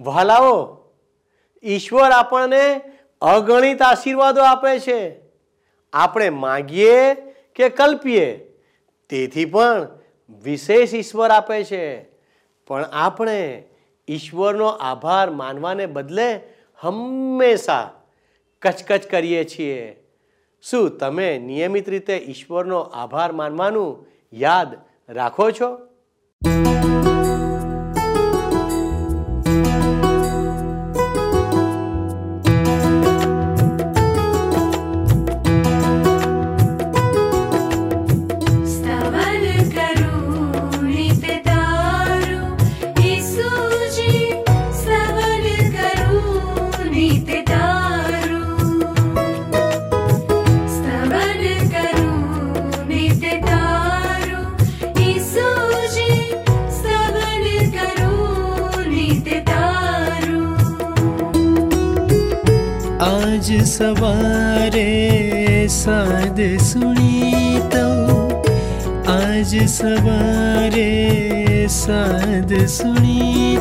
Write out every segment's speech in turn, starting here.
વહાલાઓ, ઈશ્વર આપણને અગણિત આશીર્વાદો આપે છે. આપણે માગીએ કે કલ્પીએ, તેથી પણ વિશેષ ઈશ્વર આપે છે. પણ આપણે ઈશ્વરનો આભાર માનવાને બદલે હંમેશા કચકચ કરીએ છીએ. શું તમે નિયમિત રીતે ઈશ્વરનો આભાર માનવાનું યાદ રાખો છો? सवा साधु सु आज सवा साधु सुनि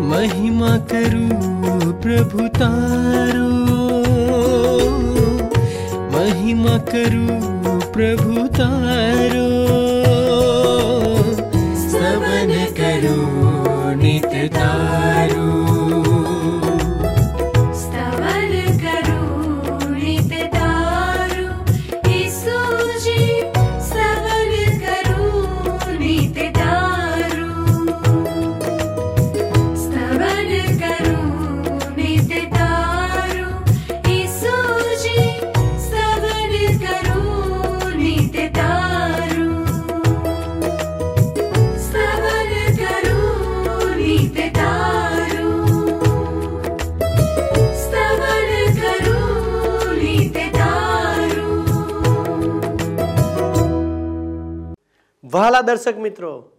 महिमा करु प्रभु महिमा करु प्रभु तार। વહાલા દર્શક મિત્રો,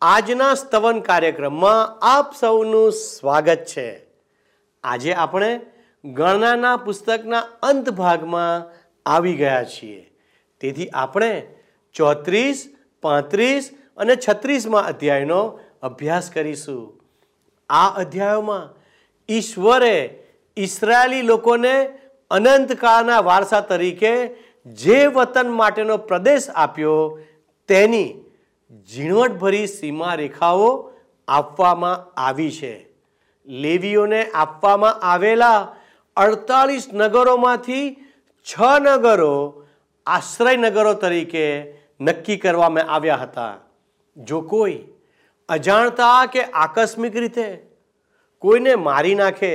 આજના સ્તવન કાર્યક્રમમાં આપ સૌનું સ્વાગત છે. આજે આપણે ગણનાના પુસ્તકના અંત ભાગમાં આવી ગયા છીએ. તેથી આપણે ચોત્રીસ, પાંત્રીસ અને છત્રીસમાં અધ્યાયનો અભ્યાસ કરીશું. આ અધ્યાયોમાં ઈશ્વરે ઇસરાયેલી લોકોને અનંતકાળના વારસા તરીકે જે વતન માટેનો પ્રદેશ આપ્યો તેની ઝીણવટભરી સીમા રેખાઓ આપવામાં આવી છે. લેવીઓને આપવામાં આવેલા અડતાલીસ નગરોમાંથી છ નગરો આશ્રય નગરો તરીકે નક્કી કરવામાં આવ્યા હતા. જો કોઈ અજાણતા કે આકસ્મિક રીતે કોઈને મારી નાખે,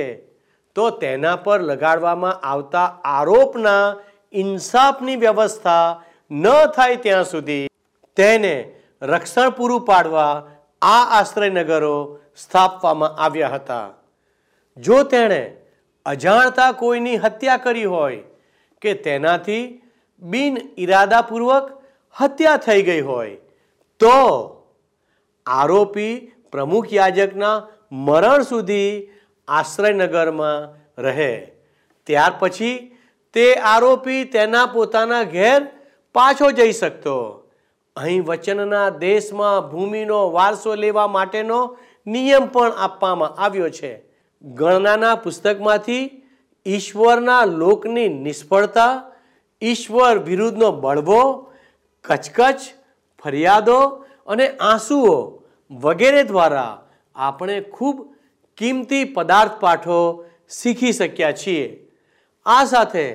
તો તેના પર લગાડવામાં આવતા આરોપના ઇન્સાફની વ્યવસ્થા ન થાય ત્યાં સુધી તેને રક્ષણ પૂરું પાડવા આ આશ્રયનગરો સ્થાપવામાં આવ્યા હતા. જો તેણે અજાણતા કોઈની હત્યા કરી હોય કે તેનાથી બિન ઇરાદાપૂર્વક હત્યા થઈ ગઈ હોય, તો આરોપી પ્રમુખ યાજકના મરણ સુધી આશ્રયનગરમાં રહે. ત્યાર પછી તે આરોપી તેના પોતાના ઘેર પાછો જઈ શકતો. અહીં વચનના દેશમાં ભૂમિનો વારસો લેવા માટેનો નિયમ પણ આપવામાં આવ્યો છે. ગણનાના પુસ્તકમાંથી ઈશ્વરના લોકની નિષ્ફળતા, ઈશ્વર વિરુદ્ધનો બળવો, કચકચ, ફરિયાદો અને આંસુઓ વગેરે દ્વારા આપણે ખૂબ કિંમતી પદાર્થ પાઠો શીખી શક્યા છીએ. આ સાથે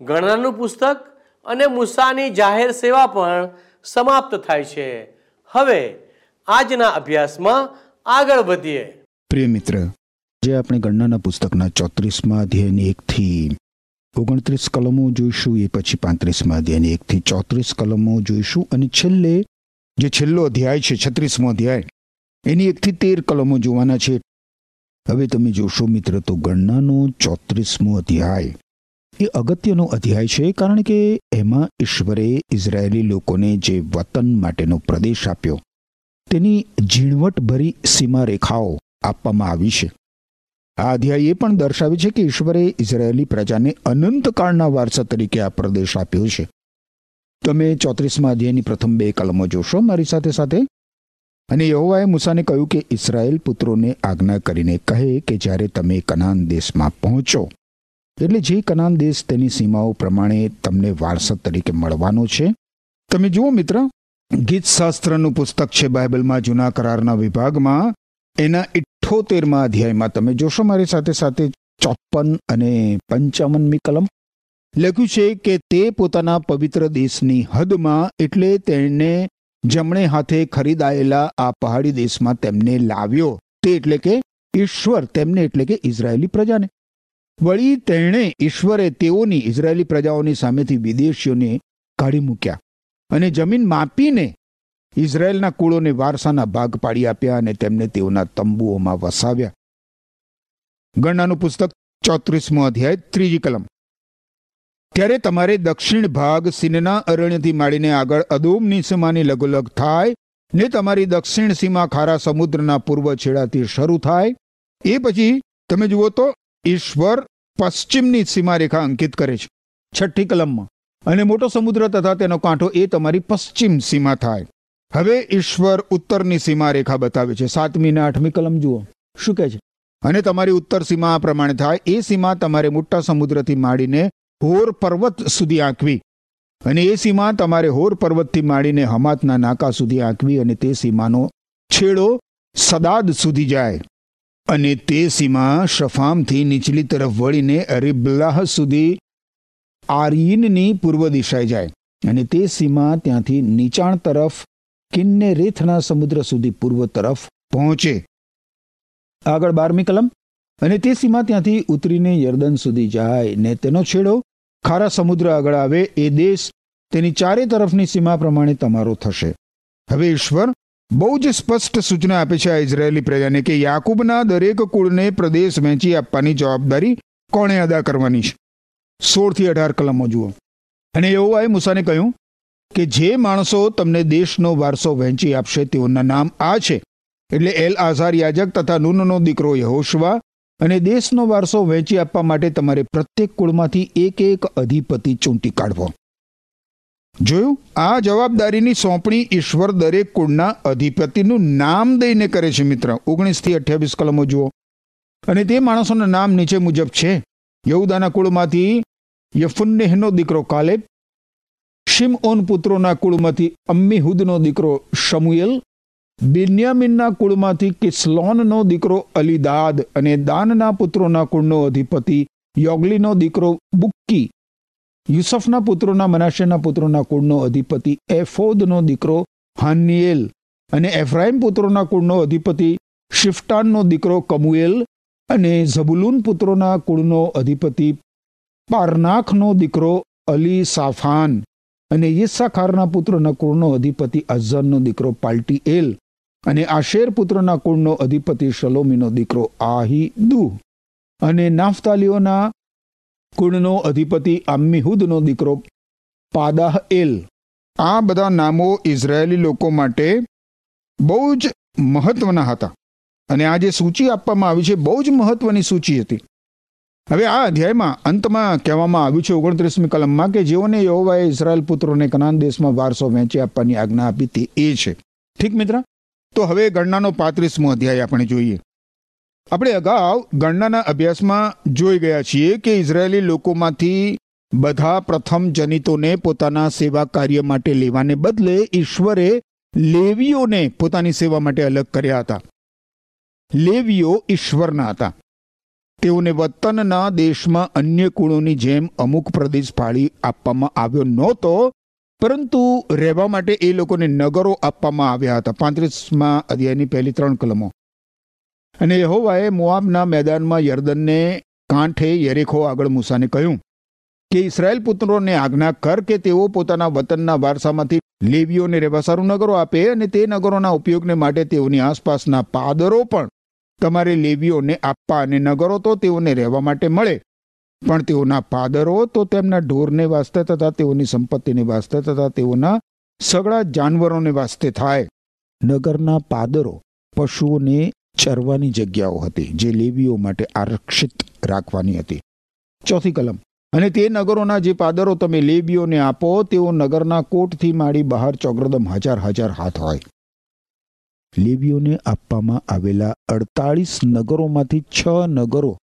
ગણનાનું પુસ્તક અને મૂસાની જાહેર સેવા પણ સમાપ્ત થાય છે. હવે આજના અભ્યાસમાં આગળ વધીએ. પ્રિય મિત્ર, જે આપણે ગણનાના પુસ્તકના ચોત્રીસમાં અધ્યાયની એકથી ઓગણત્રીસ કલમો જોઈશું, એ પછી પાંત્રીસમાં અધ્યાયની એકથી ચોત્રીસ કલમો જોઈશું, અને છેલ્લે જે છેલ્લો અધ્યાય છે, છત્રીસમો અધ્યાય, એની એકથી તેર કલમો જોવાના છે. હવે તમે જોશો મિત્ર, તો ગણનાનો ચોત્રીસમો અધ્યાય એ અગત્યનો અધ્યાય છે, કારણ કે એમાં ઈશ્વરે ઇઝરાયેલી લોકોને જે વતન માટેનો પ્રદેશ આપ્યો, તેની ઝીણવટભરી સીમારેખાઓ આપવામાં આવી છે. આ અધ્યાય એ પણ દર્શાવે છે કે ઈશ્વરે ઇઝરાયેલી પ્રજાને અનંતકાળના વારસા તરીકે આ પ્રદેશ આપ્યો છે. તમે ચોત્રીસમાં અધ્યાયની પ્રથમ બે કલમો જોશો મારી સાથે સાથે. અને યહોવાએ મૂસાને કહ્યું કે ઇસરાયેલ પુત્રોને આજ્ઞા કરીને કહે કે જ્યારે તમે કનાન દેશમાં પહોંચો એટલે જે કનાન દેશ તેની સીમાઓ પ્રમાણે તમને વારસત તરીકે મળવાનો છે. તમે જુઓ મિત્ર ગીત શાસ્ત્રનું પુસ્તક છે બાઇબલમાં જૂના કરારના વિભાગમાં. એના ઇઠ્ઠોતેરમાં અધ્યાયમાં તમે જોશો મારી સાથે સાથે ચોપન અને પંચાવનમી કલમ. લખ્યું છે કે તે પોતાના પવિત્ર દેશની હદમાં એટલે તેણે જમણે હાથે ખરીદાયેલા આ પહાડી દેશમાં તેમને લાવ્યો. તે એટલે કે ઈશ્વર, તેમને એટલે કે ઇઝરાયેલી પ્રજાને. વળી તેણે ઈશ્વરે તેઓની ઇઝરાયેલી પ્રજાઓની સામેથી વિદેશીઓને કાઢી મૂક્યા અને જમીન માપીને ઇઝરાયેલના કુળોને વારસાના ભાગ પાડી આપ્યા અને તેમને તેઓના તંબુઓમાં વસાવ્યા. ગણનાનું પુસ્તક ચોત્રીસમો અધ્યાય, ત્રીજી કલમ. ત્યારે તમારે દક્ષિણ ભાગ સિનના અરણ્યથી માંડીને આગળ અદોમની સીમાની લગોલગ થાય ને તમારી દક્ષિણ સીમા ખારા સમુદ્રના પૂર્વ છેડાથી શરૂ થાય. એ પછી તમે જુઓ તો ઈશ્વર પશ્ચિમની સીમા રેખા અંકિત કરે છે, છઠ્ઠી કલમમાં. અને મોટો સમુદ્ર તથા તેનો કાંઠો એ તમારી પશ્ચિમ સીમા થાય. હવે ઈશ્વર ઉત્તરની સીમા રેખા બતાવે છે. સાતમી ને આઠમી કલમ જુઓ. શું કહે છે? અને તમારી ઉત્તર સીમા આ પ્રમાણે થાય. એ સીમા તમારે મોટા સમુદ્રથી માંડીને હોર પર્વત સુધી આંકવી. અને એ સીમા તમારે હોર પર્વતથી માંડીને હમાતના નાકા સુધી આંકવી અને તે સીમાનો છેડો સદાદ સુધી જાય. અને તે સીમા શફામથી નીચલી તરફ વળીને અરિબ્લાહ સુધી આર્યીનની પૂર્વ દિશાએ જાય અને તે સીમા ત્યાંથી નીચાણ તરફ કિન્ને રેથના સમુદ્ર સુધી પૂર્વ તરફ પહોંચે. આગળ બારમી કલમ. અને તે સીમા ત્યાંથી ઉતરીને યર્દન સુધી જાય ને તેનો છેડો ખારા સમુદ્ર આગળ આવે એ દેશ તેની ચારે તરફની સીમા પ્રમાણે તમારો થશે. હવે ઈશ્વર બહુ જ સ્પષ્ટ સૂચના આપે છે આ ઇઝરાયેલી પ્રજાને કે યાકૂબના દરેક કુળને પ્રદેશ વહેંચી આપવાની જવાબદારી કોણે અદા કરવાની છે? સોળથી અઢાર કલમો જુઓ. અને યહોવાએ મૂસાને કહ્યું કે જે માણસો તમને દેશનો વારસો વહેંચી આપશે, તેઓના નામ આ છે. એટલે એલ આઝાર યાજક તથા નૂનનો દીકરો યહોશવા અને દેશનો વારસો વહેંચી આપવા માટે તમારે પ્રત્યેક કુળમાંથી એક એક અધિપતિ ચૂંટી કાઢવો. જોયું? આ જવાબદારીની સોંપણી ઈશ્વર દરેક કુળના અધિપતિનું નામ દઈને કરે છે મિત્ર. ઓગણીસથી અઠ્યાવીસ કલમો જુઓ. અને તે માણસોના નામ નીચે મુજબ છે. યહુદાના કુળમાંથી યફુન્નેહનો દીકરો કાલેબ, શિમઓન પુત્રોના કુળમાંથી અમ્મીહુદનો દીકરો શમુએલ, બિન્યામિનના કુળમાંથી કિસ્લોનનો દીકરો અલીદાદ અને દાનના પુત્રોના કુળનો અધિપતિ યોગલીનો દીકરો બુક્કી. યુસફના પુત્રોના, મનાશેના પુત્રોના કુળનો અધિપતિ એફોદનો દીકરો હાનિયેલ અને એફ્રાઇમ પુત્રોના કુળનો અધિપતિ શિફ્ટાનનો દીકરો કમુએલ અને ઝબુલુન પુત્રોના કુળનો અધિપતિ પારનાખનો દીકરો અલી સાફાન અને યિસ્સાખારના પુત્રના કુળનો અધિપતિ અઝરનો દીકરો પાલ્ટીએલ અને આશેર પુત્રના કુળનો અધિપતિ શલોમીનો દીકરો આહીદુ અને નાફતાલીઓના કુળનો અધિપતિ આમ્મીહુદનો દીકરો પાદાહ એલ. આ બધા નામો ઇઝરાયેલી લોકો માટે બહુ જ મહત્વના હતા. અને આ જે સૂચિ આપવામાં આવી છે બહુ જ મહત્વની સૂચિ હતી. હવે આ અધ્યાયમાં અંતમાં કહેવામાં આવ્યું છે ઓગણત્રીસમી કલમમાં કે જેઓને યહોવાએ ઇઝરાયલ પુત્રોને કનાન દેશમાં વારસો વહેંચી આપવાની આજ્ઞા આપી તે એ છે. ઠીક મિત્ર? તો હવે ગણનાનો પાંત્રીસમો અધ્યાય આપણે જોઈએ. આપણે અગાઉ ગણનાના અભ્યાસમાં જોઈ ગયા છીએ કે ઇઝરાયેલી લોકોમાંથી બધા પ્રથમ જનિતોને પોતાના સેવા કાર્ય માટે લેવાને બદલે ઈશ્વરે લેવીઓને પોતાની સેવા માટે અલગ કર્યા હતા. લેવીઓ ઈશ્વરના હતા. તેઓને વતનના દેશમાં અન્ય કુળોની જેમ અમુક પ્રદેશ ફાળી આપવામાં આવ્યો નહોતો, પરંતુ રહેવા માટે એ લોકોને નગરો આપવામાં આવ્યા હતા. પાંત્રીસમાં અધ્યાયની પહેલી ત્રણ કલમો. અને યહોવાએ મોઆબના મેદાનમાં યર્દનને કાંઠે યરેખો આગળ મૂસાને કહ્યું કે ઇસરાયેલ પુત્રોને આજ્ઞા કર કે તેઓ પોતાના વતનના વારસામાંથી લેવીઓને રહેવા સારું નગરો આપે અને તે નગરોના ઉપયોગને માટે તેઓની આસપાસના પાદરો પણ તમારે લેવીઓને આપવા અને નગરો તો તેઓને રહેવા માટે મળે. પણ તેઓના પાદરો તો તેમના ઢોરને વાસ્તે તથા તેઓની સંપત્તિને વાસ્તે તથા તેઓના સગળા જાનવરોને વાસ્તે થાય. નગરના પાદરો પશુઓને ચરવાની જગ્યાઓ હતી, જે લેવીઓ માટે આરક્ષિત રાખવાની હતી. ચોથી કલમ. અને તે નગરોના જે પાદરો તમે લેબીઓને આપો, તેઓ નગરના કોટથી માડી બહાર ચોગ્રદમ હજાર હજાર હાથ હોય. લેબીઓને આપવામાં આવેલા અડતાળીસ નગરોમાંથી છ નગરો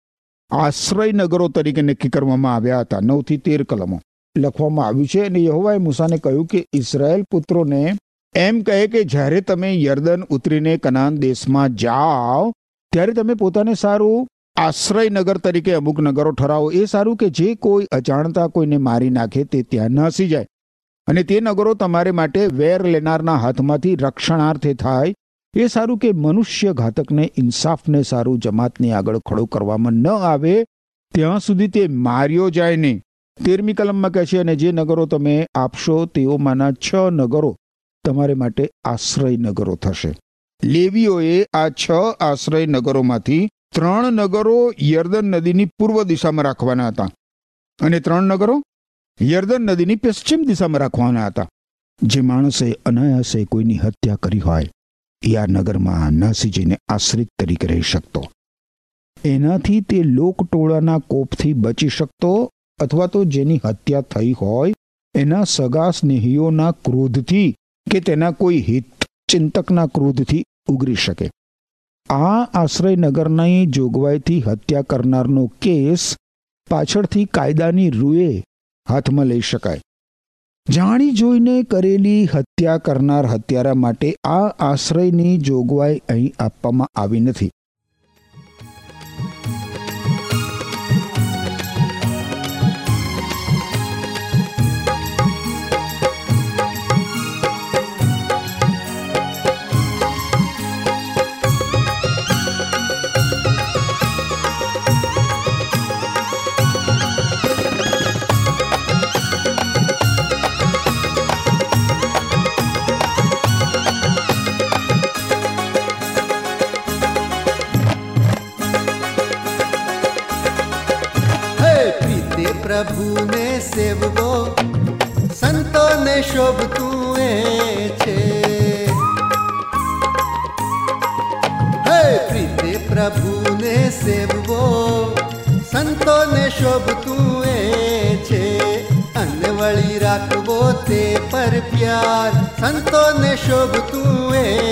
આશ્રય નગરો તરીકે નક્કી કરવામાં આવ્યા હતા. નવથી તેર કલમો લખવામાં આવ્યું છે. અને યહોવાએ મૂસાને કહ્યું કે ઇઝરાયેલ પુત્રોને એમ કહે કે જ્યારે તમે યર્દન ઉતરીને કનાન દેશમાં જાઓ, ત્યારે તમે પોતાને સારું આશ્રય નગર તરીકે અમુક નગરો ઠરાવો. એ સારું કે જે કોઈ અજાણતા કોઈને મારી નાખે તે ત્યાં નાસી જાય. અને તે નગરો તમારે માટે વેર લેનારના હાથમાંથી રક્ષણાર્થે થાય. એ સારું કે મનુષ્ય ઘાતકને, ઇન્સાફને સારું જમાતની આગળ ખડો કરવામાં ન આવે. ત્યાં સુધી તે માર્યો જાય નહીં. તેરમી કલમમાં કહે છે, અને જે નગરો તમે આપશો તેઓમાંના છ નગરો તમારે માટે આશ્રય નગરો થશે. લેવીઓએ આ છ આશ્રય નગરોમાંથી ત્રણ નગરો યર્દન નદીની પૂર્વ દિશામાં રાખવાના હતા. અને ત્રણ નગરો યર્દન નદીની પશ્ચિમ દિશામાં રાખવાના હતા. જે માણસે અનાયાસે કોઈની હત્યા કરી હોય, એ આ નગરમાં નાસી આશ્રિત તરીકે રહી શકતો. એનાથી તે લોકટોળાના કોપથી બચી શકતો અથવા તો જેની હત્યા થઈ હોય, એના સગા સ્નેહીઓના ક્રોધથી કે તેના કોઈ હિત ચિંતકના ક્રોધથી ઉગરી શકે. આ આશ્રયનગરની જોગવાઈથી હત્યા કરનારનો કેસ પાછળથી કાયદાની રૂએ હાથમાં લઈ શકાય. જાણી જોઈને કરેલી હત્યા કરનાર હત્યારા માટે આ આશ્રયની જોગવાઈ અહીં આપવામાં આવી નથી. શોભતું એ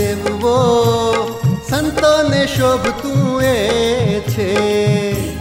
સેવવો સંતોને શોભતું એ છે.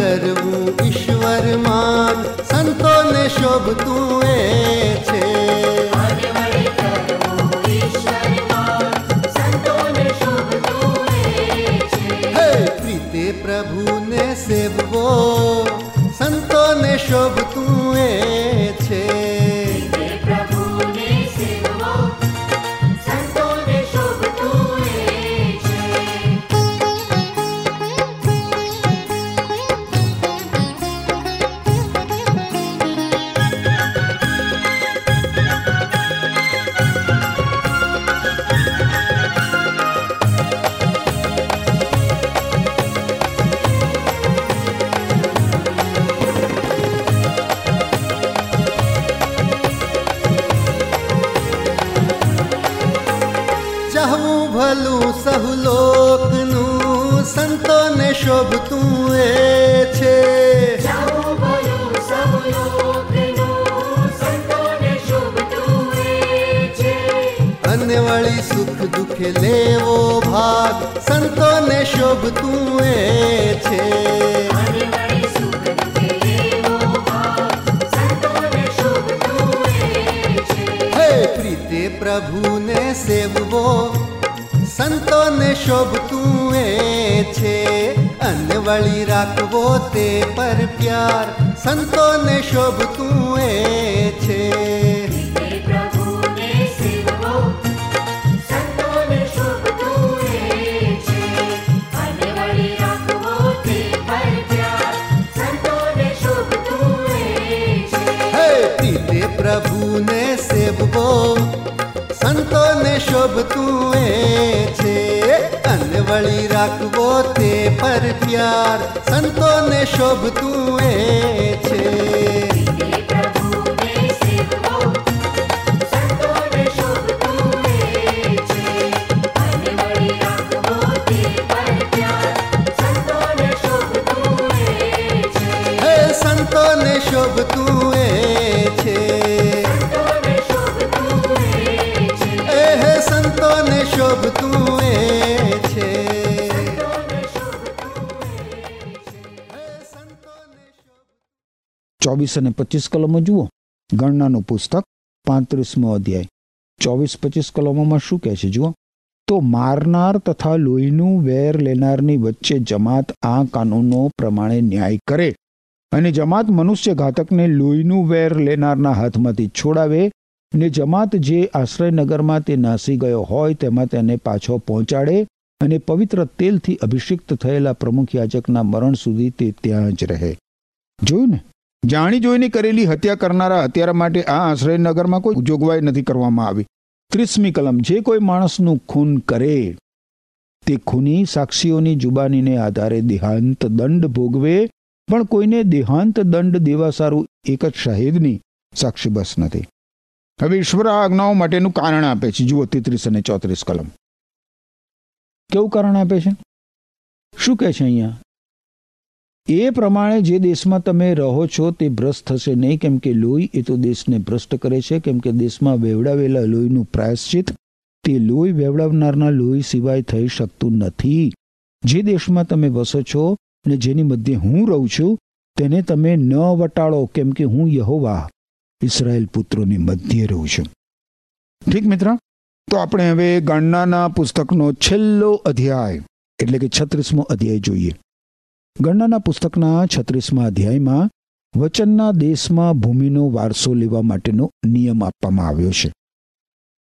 કરવું ઈશ્વર માન. સંતોને શોભતું એ ભલું સહુ લોકનું સંતોને શોભતું એ છે. અને વળી સુખ દુઃખે લેવો ભાગ સંતોને શોભતું એ છે. પ્રીતે પ્રભુને સેવવો સંતોને શોભતું એ છે. અને વળી રાખવો તે પર પ્યાર. સંતોને શોભતું એ છે. શોભતું એ છે અને વળી રાખવો તે પર પ્યાર સંતોને શોભતું એ ચોવીસ અને પચીસ કલમો જુઓ. ગણનાનું પુસ્તક પાંત્રીસમો અધ્યાય. ચોવીસ, પચીસ કલમોમાં શું કહે છે જુઓ? તો મારનાર તથા લોહીનું વેર લેનારની વચ્ચે જમાત આ કાનૂનો પ્રમાણે ન્યાય કરે અને જમાત મનુષ્ય ઘાતકને લોહીનું વેર લેનારના હાથમાંથી છોડાવે ને જમાત જે આશ્રયનગરમાં તે નાસી ગયો હોય તેમાં તેને પાછો પહોંચાડે અને પવિત્ર તેલથી અભિષિક્ત થયેલા પ્રમુખ યાજકના મરણ સુધી તે ત્યાં જ રહે. જોયું ને? જાણી જોઈને કરેલી હત્યા કરનારા હત્યારા માટે આ આશ્રયનગરમાં કોઈ જોગવાઈ નથી કરવામાં આવી. ત્રીસમી કલમ, જે કોઈ માણસનું ખૂન કરે, તે ખૂની સાક્ષીઓની જુબાનીને આધારે દેહાંત દંડ ભોગવે, પણ કોઈને દેહાંત દંડ દેવા સારું એક જ શાહિદની સાક્ષી બસ નથી. હવે ઈશ્વર આ આજ્ઞાઓ માટેનું કારણ આપે છે. જુઓ તેત્રીસ અને ચોત્રીસ કલમ. કેવું કારણ આપે છે? શું કહે છે અહીંયા? એ પ્રમાણે જે દેશમાં તમે રહો છો તે ભ્રષ્ટ થશે નહીં. કેમ કે લોહી એ તો દેશને ભ્રષ્ટ કરે છે. કેમ કે દેશમાં વેવડાવેલા લોહીનું પ્રાયશ્ચિત, તે લોહી વેવડાવનારના લોહી સિવાય થઈ શકતું નથી. જે દેશમાં તમે વસો છો ને જેની મધ્યે હું રહું છું, તેને તમે ન વટાળો. કેમ કે હું યહોવા ઇસરાયેલ પુત્રોની મધ્યે રહું છું. ઠીક મિત્ર? તો આપણે હવે ગણનાના પુસ્તકનો છેલ્લો અધ્યાય, એટલે કે છત્રીસમો અધ્યાય જોઈએ. ગણનાના પુસ્તકના છત્રીસમાં અધ્યાયમાં વચનના દેશમાં ભૂમિનો વારસો લેવા માટેનો નિયમ આપવામાં આવ્યો છે.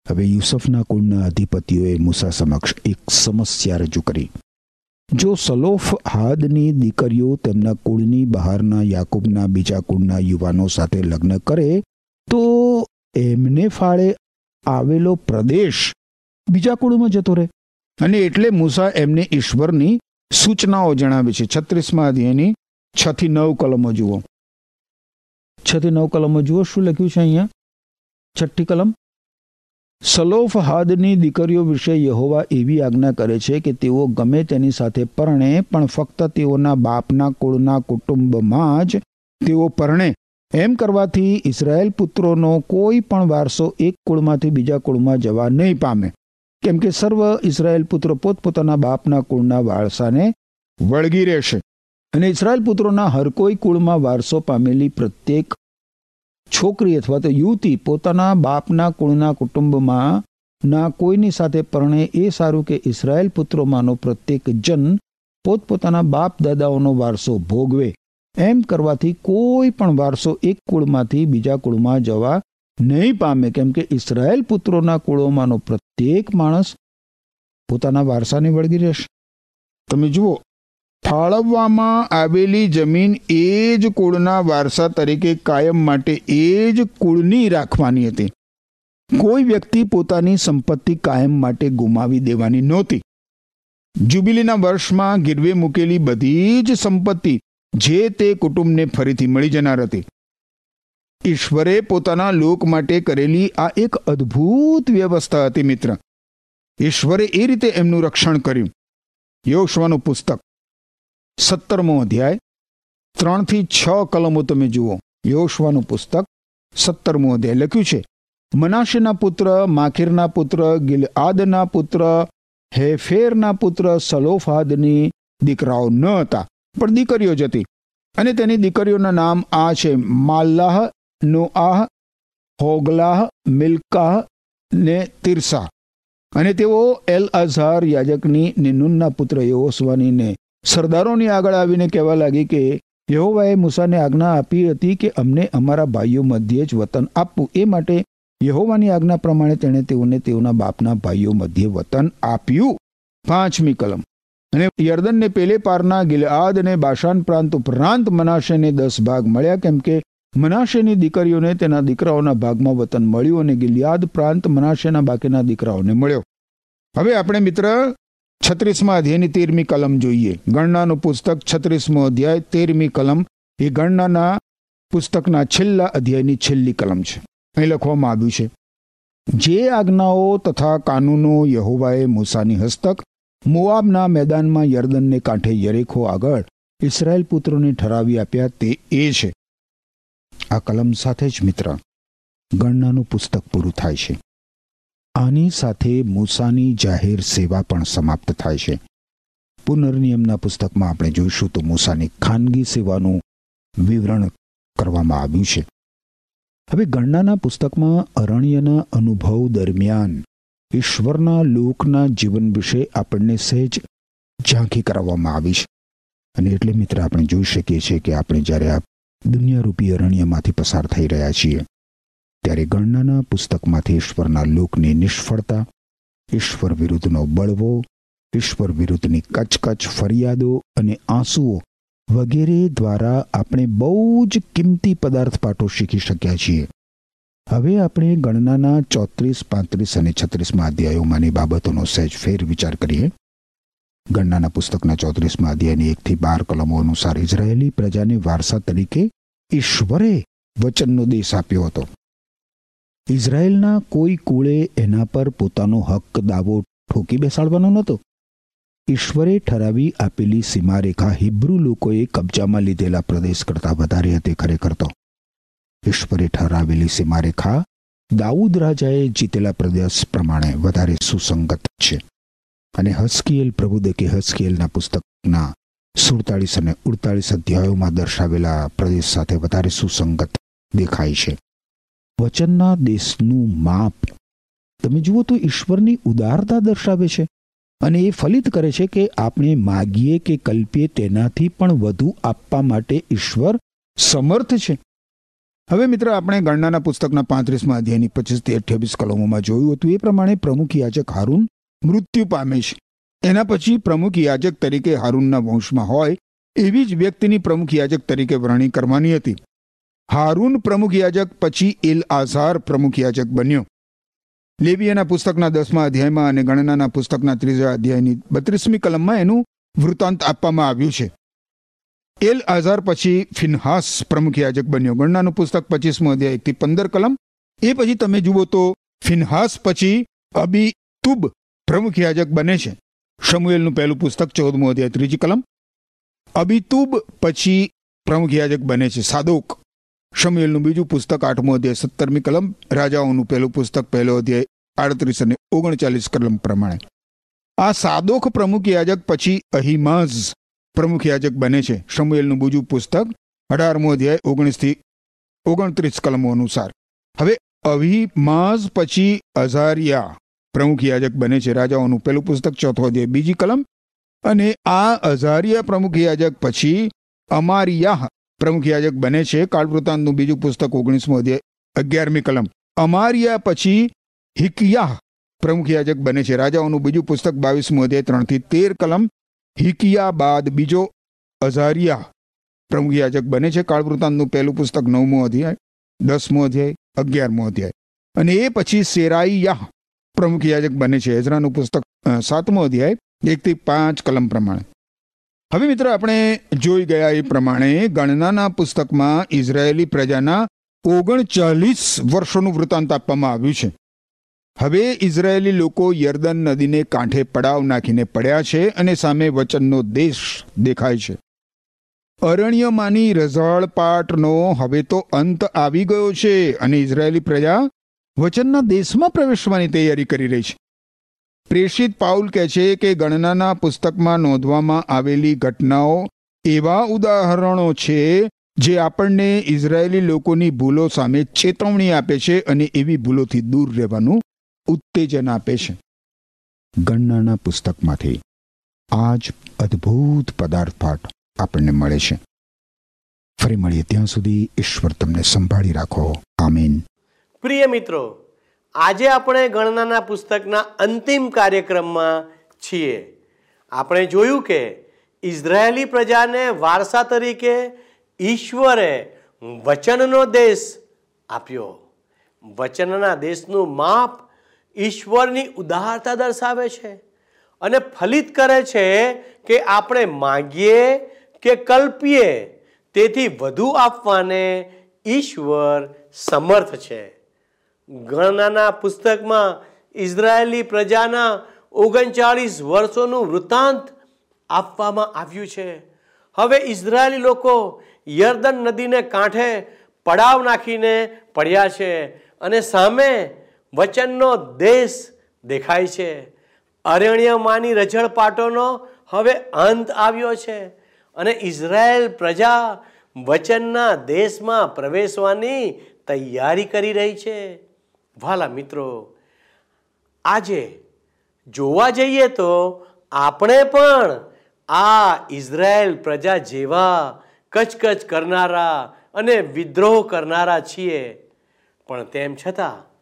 હવે યુસફના કુળના અધિપતિઓએ મૂસા સમક્ષ એક સમસ્યા રજૂ કરી. જો સલોફ હાદની દીકરીઓ તેમના કુળની બહારના યાકૂબના બીજા કુળના યુવાનો સાથે લગ્ન કરે, તો એમને ફાળે આવેલો પ્રદેશ બીજા કુળમાં જતો રહે. અને એટલે મૂસા એમને ઈશ્વરની સૂચનાઓ જણાવે છે. છત્રીસમાં અધ્યાયની છ થી નવ કલમો જુઓ. છ થી નવ કલમો જુઓ. શું લખ્યું છે અહીંયા? છઠ્ઠી કલમ. સલોફ હાદની દીકરીઓ વિશે યહોવા એવી આજ્ઞા કરે છે કે તેઓ ગમે તેની સાથે પરણે, પણ ફક્ત તેઓના બાપના કુળના કુટુંબમાં જ તેઓ પરણે. એમ કરવાથી ઇસરાયેલ પુત્રોનો કોઈ પણ વારસો એક કુળમાંથી બીજા કુળમાં જવા નહીં પામે. કેમ કે સર્વ ઇસરાયેલ પુત્રો પોતપોતાના બાપના કુળના વારસાને વળગી રહેશે. અને ઇસરાયેલ પુત્રોના હર કોઈ કુળમાં વારસો પામેલી પ્રત્યેક છોકરી અથવા તો યુવતી પોતાના બાપના કુળના કુટુંબમાં ના કોઈની સાથે પરણે એ સારું કે ઇસરાયેલ પુત્રોમાંનો પ્રત્યેક જન પોતપોતાના બાપ દાદાઓનો વારસો ભોગવે. એમ કરવાથી કોઈ પણ વારસો એક કુળમાંથી બીજા કુળમાં જવા નહીં પામે, કેમ કે ઇસરાયેલ પુત્રોના કુળોમાંનો પ્રત્યેક માણસ પોતાના વારસાને વળગી રહેશે. તમે જુઓ, ફાળવવામાં આવેલી જમીન એ જ કુળના વારસા તરીકે કાયમ માટે એ જ કુળની રાખવાની હતી. કોઈ વ્યક્તિ પોતાની સંપત્તિ કાયમ માટે ગુમાવી દેવાની નહોતી. જ્યુબિલીના વર્ષમાં ગીરવે મૂકેલી બધી જ સંપત્તિ જે તે કુટુંબને ફરીથી મળી જનાર હતી. ઈશ્વરે પોતાના લોક માટે કરેલી આ એક અદ્ભુત વ્યવસ્થા હતી મિત્ર. ઈશ્વરે એ રીતે એમનું રક્ષણ કર્યું. યોશવાનું પુસ્તક. સત્તરમો અધ્યાય. ત્રણથી છ કલમો તમે જુઓ. યોશવાનું પુસ્તક. સત્તરમો અધ્યાય લખ્યું છે. મનાશેના પુત્ર, માખીરના પુત્ર, ગિલઆદના પુત્ર, હેફેરના પુત્ર, સલોફાદની દીકરાઓ ન હતા. પણ દીકરીઓ જ હતી. અને તેની દીકરીઓના નામ આ છે માલ્લાહ નોઆહ, હોગલાહ, મિલ્કાહ ને તિરસા. અને તેઓ એલ અઝહાર યાજકની નિનુનના પુત્ર યહોસવાનીને સરદારોની આગળ આવીને કહેવા લાગી કે, યહોવાએ મૂસાને આજ્ઞા આપી હતી કે અમને અમારા ભાઈઓ મધ્યે જ વતન આપવું એ માટે યહોવાની આજ્ઞા પ્રમાણે તેણે તેઓને તેઓના બાપના ભાઈઓ મધ્યે વતન આપ્યું. પાંચમી કલમ. અને યર્દનને પેલે પારના ગિલઆદ અને બાશાન પ્રાંત ઉપરાંત મનાશેને દસ ભાગ મળ્યા, કેમ કે મનાશેની દીકરીઓને તેના દીકરાઓના ભાગમાં વતન મળ્યું અને ગિલિયાદ પ્રાંત મનાશેના બાકીના દીકરાઓને મળ્યો. હવે આપણે મિત્ર છત્રીસમાં અધ્યાયની તેરમી કલમ જોઈએ. ગણનાનું પુસ્તક છત્રીસમો અધ્યાય, તેરમી કલમ. એ ગણનાના પુસ્તકના છેલ્લા અધ્યાયની છેલ્લી કલમ છે. અહીં લખવામાં આવ્યું છે. જે આજ્ઞાઓ તથા કાનૂનો યહોવાએ મૂસાની હસ્તક, મોઆબના મેદાનમાં યર્દનને કાંઠે યરેખો આગળ ઇસરાયેલ પુત્રોને ઠરાવી આપ્યા તે એ છે. આ કલમ સાથે જ મિત્ર, ગણનાનું પુસ્તક પૂરું થાય છે. આની સાથે મૂસાની જાહેર સેવા પણ સમાપ્ત થાય છે. પુનર્નિયમના પુસ્તકમાં આપણે જોઈશું તો મૂસાની ખાનગી સેવાનું વિવરણ કરવામાં આવ્યું છે. હવે ગણનાના પુસ્તકમાં અરણ્યના અનુભવ દરમિયાન ઈશ્વરના લોકના જીવન વિશે આપણને સહેજ ઝાંખી કરાવવામાં આવી છે. અને એટલે મિત્ર, આપણે જોઈ શકીએ છીએ કે આપણે જ્યારે આ દુનિયારૂપી અરણ્યમાંથી પસાર થઈ રહ્યા છીએ. ત્યારે ગણનાના પુસ્તકમાંથી ઈશ્વરના લોકની નિષ્ફળતા, ઈશ્વર વિરુદ્ધનો બળવો, ઈશ્વર વિરુદ્ધની કચકચ ફરિયાદો અને આંસુઓ વગેરે દ્વારા આપણે બહુ જ કિંમતી પદાર્થ પાઠો શીખી શક્યા છીએ. હવે આપણે ગણનાના ચોત્રીસ, પાંત્રીસ અને છત્રીસમાં અધ્યાયોમાંની બાબતોનો સહેજ ફેર વિચાર કરીએ. ગણનાના પુસ્તકના ચોત્રીસમાં અધ્યાયની એકથી બાર કલમો અનુસાર ઇઝરાયેલી પ્રજાને વારસા તરીકે ઈશ્વરે વચનનો દેશ આપ્યો હતો. ઇઝરાયેલના કોઈ કુળે એના પર પોતાનો હક દાવો ઠોકી બેસાડવાનો નહોતો. ઈશ્વરે ઠરાવી આપેલી સીમારેખા હિબ્રુ લોકોએ કબજામાં લીધેલા પ્રદેશ કરતાં વધારે હતી ખરેખર તો. ઈશ્વરે ઠરાવેલી સીમારેખા દાઉદ રાજાએ જીતેલા પ્રદેશ પ્રમાણે વધારે સુસંગત છે. અને હસ્કીએલ પ્રભુદે કે હસ્કિયેલના પુસ્તકના સુડતાળીસ અને ઉડતાળીસ અધ્યાયોમાં દર્શાવેલા પ્રદેશ સાથે વધારે સુસંગત દેખાય છે. વચનના દેશનું માપ. તમે જુઓ તો ઈશ્વરની ઉદારતા દર્શાવે છે અને એ ફલિત કરે છે કે આપણે માગીએ કે કલ્પીએ તેનાથી પણ વધુ આપવા માટે ઈશ્વર સમર્થ છે. હવે મિત્ર, આપણે ગણનાના પુસ્તકના પાંત્રીસમાં અધ્યાયની પચીસથી અઠ્યાવીસ કલમોમાં જોયું હતું. એ પ્રમાણે પ્રમુખ યાજક હારૂન મૃત્યુ પામે છે. એના પછી પ્રમુખ યાજક તરીકે હારૂનના વંશમાં હોય, એવી જ વ્યક્તિની પ્રમુખ યાજક તરીકે વરણી કરવાની હતી. હારૂન પ્રમુખ યાજક પછી એલ આઝાર પ્રમુખ યાજક બન્યો. લેબિયાના પુસ્તકના દસમા અધ્યાયમાં અને ગણનાના પુસ્તકના ત્રીજા અધ્યાયની બત્રીસમી કલમમાં એનું વૃત્તાંત આપવામાં આવ્યું છે. એલ આઝાર પછી ફિનહાસ પ્રમુખ યાજક બન્યો. ગણનાનું પુસ્તક પચીસમો અધ્યાય એકથી પંદર કલમ. એ પછી તમે જુઓ તો ફિનહાસ પછી અબી તુબ પ્રમુખ યાજક બને છે. શમુએલનું પહેલું પુસ્તક ચૌદમો અધ્યાય ત્રીજી કલમ. અબીતુબ પછી પ્રમુખ યાજક બને છે સાદોક. શમુએલનું બીજું પુસ્તક આઠમો અધ્યાય સત્તરમી કલમ. રાજાઓનું પહેલું પુસ્તક પહેલો અધ્યાય આડત્રીસ અને ઓગણચાલીસ કલમ પ્રમાણે. આ સાદોક પ્રમુખ યાજક પછી અહિમાઝ પ્રમુખ યાજક બને છે. શમુએલનું બીજું પુસ્તક અઢારમો અધ્યાય ઓગણીસથી ઓગણત્રીસ કલમો અનુસાર. હવે અહિમાઝ પછી અઝારિયા. પ્રમુખ યાજક બને છે. રાજાઓનું પહેલું પુસ્તક ચોથો અધ્યાય, બીજી કલમ. અને આ અઝારિયા પ્રમુખ યાજક પછી અમારિયાહ પ્રમુખ યાજક બને છે. કાળવૃતાંતનું બીજું પુસ્તક ઓગણીસમો અધ્યાય, અગિયારમી કલમ. અમારિયા પછી હિકિયાહ પ્રમુખ યાજક બને છે. રાજાઓનું બીજું પુસ્તક બાવીસમો અધ્યાય, ત્રણથી તેર કલમ. હિકિયા બાદ બીજો અઝારિયા પ્રમુખ યાજક બને છે. કાળવૃતાંતનું પહેલું પુસ્તક નવમો અધ્યાય, દસમો અધ્યાય, અગિયારમો અધ્યાય. અને એ પછી સેરાઈયાહ પ્રમુખ યાજક બને છે. એઝરાનું પુસ્તક સાતમો અધ્યાય, એકથી પાંચ કલમ પ્રમાણે. હવે મિત્રો આપણે જોઈ ગયા એ પ્રમાણે ગણનાના પુસ્તકમાં ઇઝરાયેલી પ્રજાના ઓગણચાલીસ વર્ષોનું વૃત્તાંત આપવામાં આવ્યું છે. હવે ઇઝરાયેલી લોકો યર્દન નદીને કાંઠે પડાવ નાખીને પડ્યા છે અને સામે વચનનો દેશ દેખાય છે. અરણ્યમાંની રઝળપાટનો હવે તો અંત આવી ગયો છે અને ઇઝરાયેલી પ્રજા વચનના દેશમાં પ્રવેશવાની તૈયારી કરી રહી છે. પ્રેષિત પાઉલ કહે છે કે ગણનાના પુસ્તકમાં નોંધવામાં આવેલી ઘટનાઓ એવા ઉદાહરણો છે જે આપણને ઇઝરાયેલી લોકોની ભૂલો સામે ચેતવણી આપે છે અને એવી ભૂલોથી દૂર રહેવાનું ઉત્તેજન આપે છે. ગણનાના પુસ્તકમાંથી આ જ અદ્ભુત પદાર્થ પાઠ આપણને મળે છે. ફરી મળીએ ત્યાં સુધી ઈશ્વર તમને સંભાળી રાખો. આમીન. પ્રિય મિત્રો, આજે આપણે ગણનાના પુસ્તકના અંતિમ કાર્યક્રમમાં છીએ. આપણે જોયું કે ઇઝરાયેલી પ્રજાને વારસા તરીકે ઈશ્વરે વચનનો દેશ આપ્યો. વચનના દેશનું માપ ઈશ્વરની ઉદારતા દર્શાવે છે અને ફલિત કરે છે કે આપણે માગીએ કે કલ્પીએ, તેથી વધુ આપવાને ઈશ્વર સમર્થ છે. ગણનાના પુસ્તકમાં ઇઝરાયેલી પ્રજાના ઓગણચાળીસ વર્ષોનું વૃત્તાંત આપવામાં આવ્યું છે. હવે ઇઝરાયેલી લોકો યર્દન નદીને કાંઠે પડાવ નાખીને પડ્યા છે અને સામે વચનનો દેશ દેખાય છે. અરણ્યમાંની રજળપાટોનો હવે અંત આવ્યો છે અને ઇઝરાયેલ પ્રજા વચનના દેશમાં પ્રવેશવાની તૈયારી કરી રહી છે. વાલા મિત્રો, આજે જોવા જઈએ તો આપણે પણ આ ઇઝરાયલ પ્રજા જેવા કચકચ કરનારા અને વિદ્રોહ કરનારા છીએ. પણ તેમ છતાં,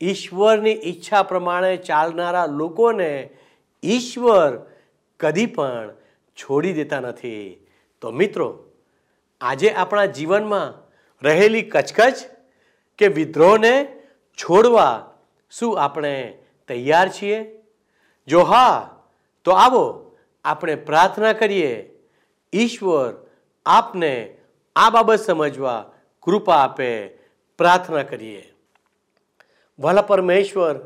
ઈશ્વરની ઈચ્છા પ્રમાણે ચાલનારા લોકોને ઈશ્વર કદી પણ છોડી દેતા નથી. તો મિત્રો, આજે આપણા જીવનમાં રહેલી કચકચ કે વિદ્રોહને છોડવા શું આપણે તૈયાર છીએ? જો હા, તો આવો આપણે પ્રાર્થના કરીએ, ઈશ્વર આપને આ બાબત સમજવા કૃપા આપે, પ્રાર્થના કરીએ. ભલા પરમેશ્વર,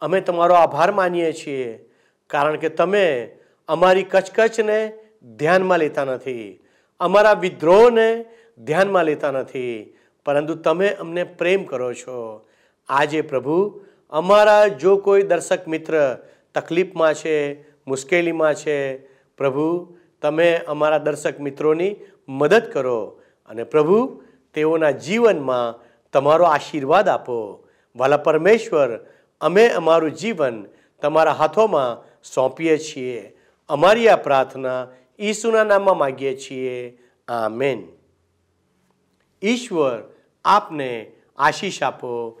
અમે તમારો આભાર માનીએ છીએ, કારણ કે તમે અમારી કચકચને ધ્યાનમાં લેતા નથી, અમારા વિદ્રોહને ધ્યાનમાં લેતા નથી, પરંતુ તમે અમને પ્રેમ કરો છો. આજે પ્રભુ, અમારા જો કોઈ દર્શક મિત્ર તકલીફમાં છે, મુશ્કેલીમાં છે, પ્રભુ, તમે અમારા દર્શક મિત્રોની મદદ કરો અને પ્રભુ, તેઓના જીવનમાં તમારો આશીર્વાદ આપો. વાલા પરમેશ્વર, અમે અમારું જીવન તમારા હાથોમાં સોંપીએ છીએ. અમારી આ પ્રાર્થના ઈસુના નામમાં માગીએ છીએ. આમેન. ઈશ્વર આપને આશીષ આપો.